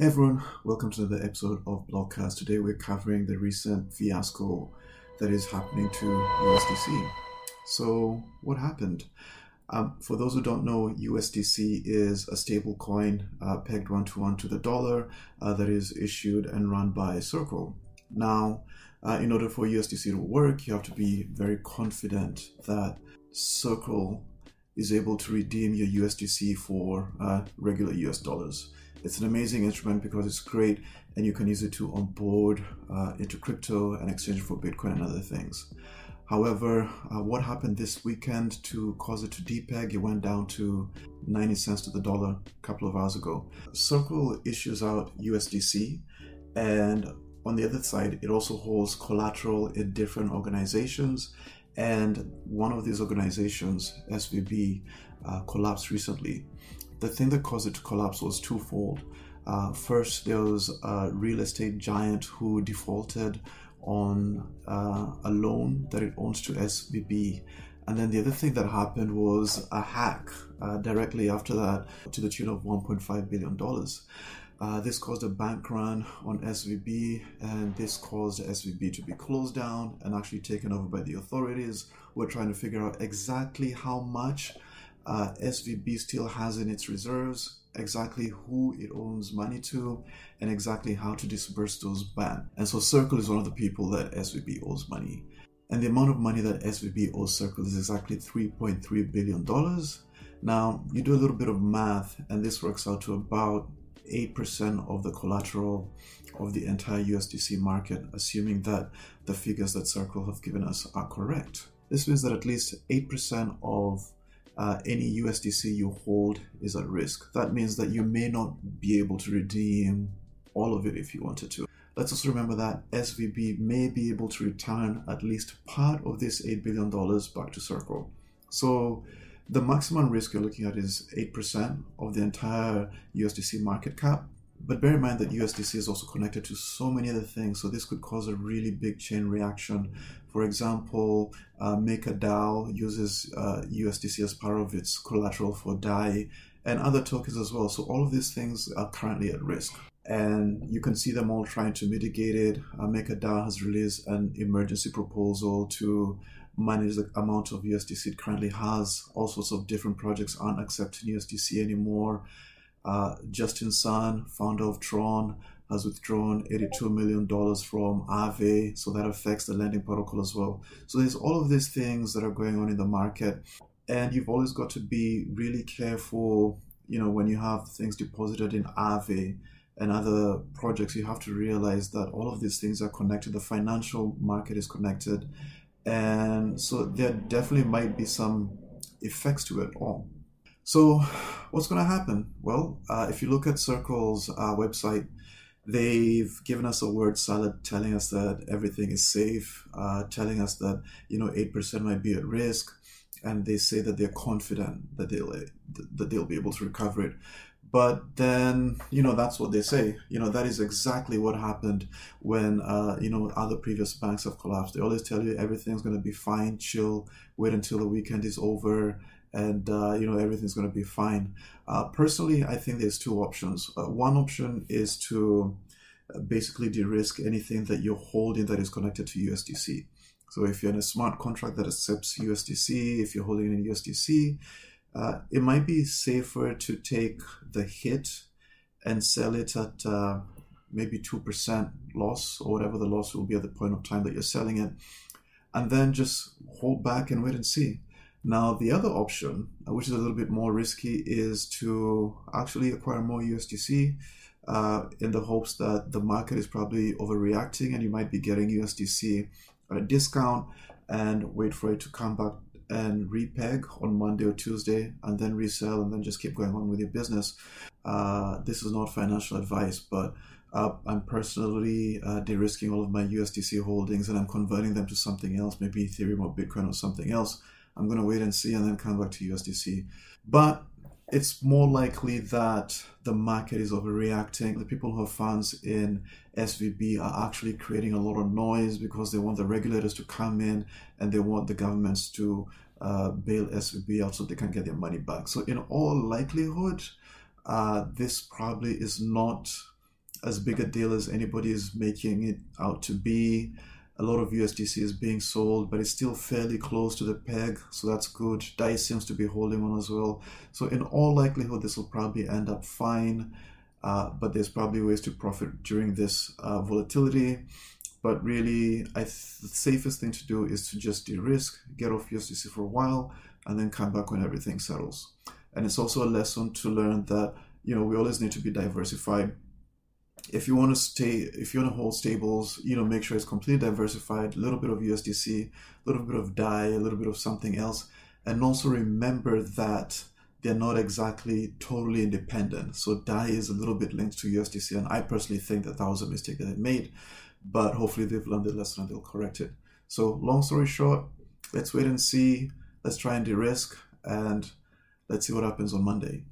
Hey everyone, welcome to another episode of Blogcast. Today we're covering the recent fiasco that is happening to USDC. So, what happened? Um, for those who don't know, USDC is a stable coin uh, pegged one to one to the dollar uh, that is issued and run by Circle. Now, uh, in order for USDC to work, you have to be very confident that Circle is able to redeem your USDC for uh, regular US dollars. It's an amazing instrument because it's great and you can use it to onboard uh, into crypto and exchange for Bitcoin and other things. However, uh, what happened this weekend to cause it to depeg? It went down to 90 cents to the dollar a couple of hours ago. Circle issues out USDC, and on the other side, it also holds collateral in different organizations. And one of these organizations, SVB, uh, collapsed recently the thing that caused it to collapse was twofold. Uh, first, there was a real estate giant who defaulted on uh, a loan that it owns to SVB. And then the other thing that happened was a hack uh, directly after that to the tune of $1.5 billion. Uh, this caused a bank run on SVB, and this caused SVB to be closed down and actually taken over by the authorities. We're trying to figure out exactly how much uh, SVB still has in its reserves, exactly who it owns money to, and exactly how to disburse those back. And so Circle is one of the people that SVB owes money. And the amount of money that SVB owes Circle is exactly $3.3 billion. Now, you do a little bit of math, and this works out to about 8% of the collateral of the entire USDC market, assuming that the figures that Circle have given us are correct. This means that at least 8% of uh, any USDC you hold is at risk. That means that you may not be able to redeem all of it if you wanted to. Let's also remember that SVB may be able to return at least part of this $8 billion back to Circle. So the maximum risk you're looking at is 8% of the entire USDC market cap. But bear in mind that USDC is also connected to so many other things, so this could cause a really big chain reaction. For example, uh, MakerDAO uses uh, USDC as part of its collateral for DAI and other tokens as well. So all of these things are currently at risk. And you can see them all trying to mitigate it. Uh, MakerDAO has released an emergency proposal to manage the amount of USDC it currently has. All sorts of different projects aren't accepting USDC anymore. Uh, Justin Sun, founder of Tron, has withdrawn $82 million from Aave, so that affects the lending protocol as well. So there's all of these things that are going on in the market, and you've always got to be really careful. You know, when you have things deposited in Aave and other projects, you have to realize that all of these things are connected. The financial market is connected, and so there definitely might be some effects to it all. So, what's going to happen? Well, uh, if you look at Circle's uh, website, they've given us a word salad telling us that everything is safe, uh, telling us that you know eight percent might be at risk, and they say that they're confident that they'll that they'll be able to recover it. But then you know that's what they say. You know that is exactly what happened when uh, you know other previous banks have collapsed. They always tell you everything's going to be fine, chill, wait until the weekend is over and uh, you know everything's going to be fine. Uh, personally, I think there's two options. Uh, one option is to uh, basically de-risk anything that you're holding that is connected to USDC. So if you're in a smart contract that accepts USDC, if you're holding in USDC, uh, it might be safer to take the hit and sell it at uh, maybe 2% loss or whatever the loss will be at the point of time that you're selling it, and then just hold back and wait and see. Now, the other option, uh, which is a little bit more risky, is to actually acquire more USDC uh, in the hopes that the market is probably overreacting and you might be getting USDC at a discount and wait for it to come back and repeg on Monday or Tuesday and then resell and then just keep going on with your business. Uh, this is not financial advice, but uh, I'm personally uh, de-risking all of my USDC holdings and I'm converting them to something else, maybe Ethereum or Bitcoin or something else I'm going to wait and see and then come back to USDC. But it's more likely that the market is overreacting. The people who have funds in SVB are actually creating a lot of noise because they want the regulators to come in and they want the governments to uh, bail SVB out so they can get their money back. So, in all likelihood, uh, this probably is not as big a deal as anybody is making it out to be. A lot of USDC is being sold, but it's still fairly close to the peg, so that's good. DAI seems to be holding on as well. So, in all likelihood, this will probably end up fine, uh, but there's probably ways to profit during this uh, volatility. But really, I th- the safest thing to do is to just de risk, get off USDC for a while, and then come back when everything settles. And it's also a lesson to learn that you know we always need to be diversified if you want to stay, if you want to hold stables, you know, make sure it's completely diversified, a little bit of USDC, a little bit of DAI, a little bit of something else. And also remember that they're not exactly totally independent. So DAI is a little bit linked to USDC. And I personally think that that was a mistake that they made, but hopefully they've learned the lesson and they'll correct it. So long story short, let's wait and see. Let's try and de-risk and let's see what happens on Monday.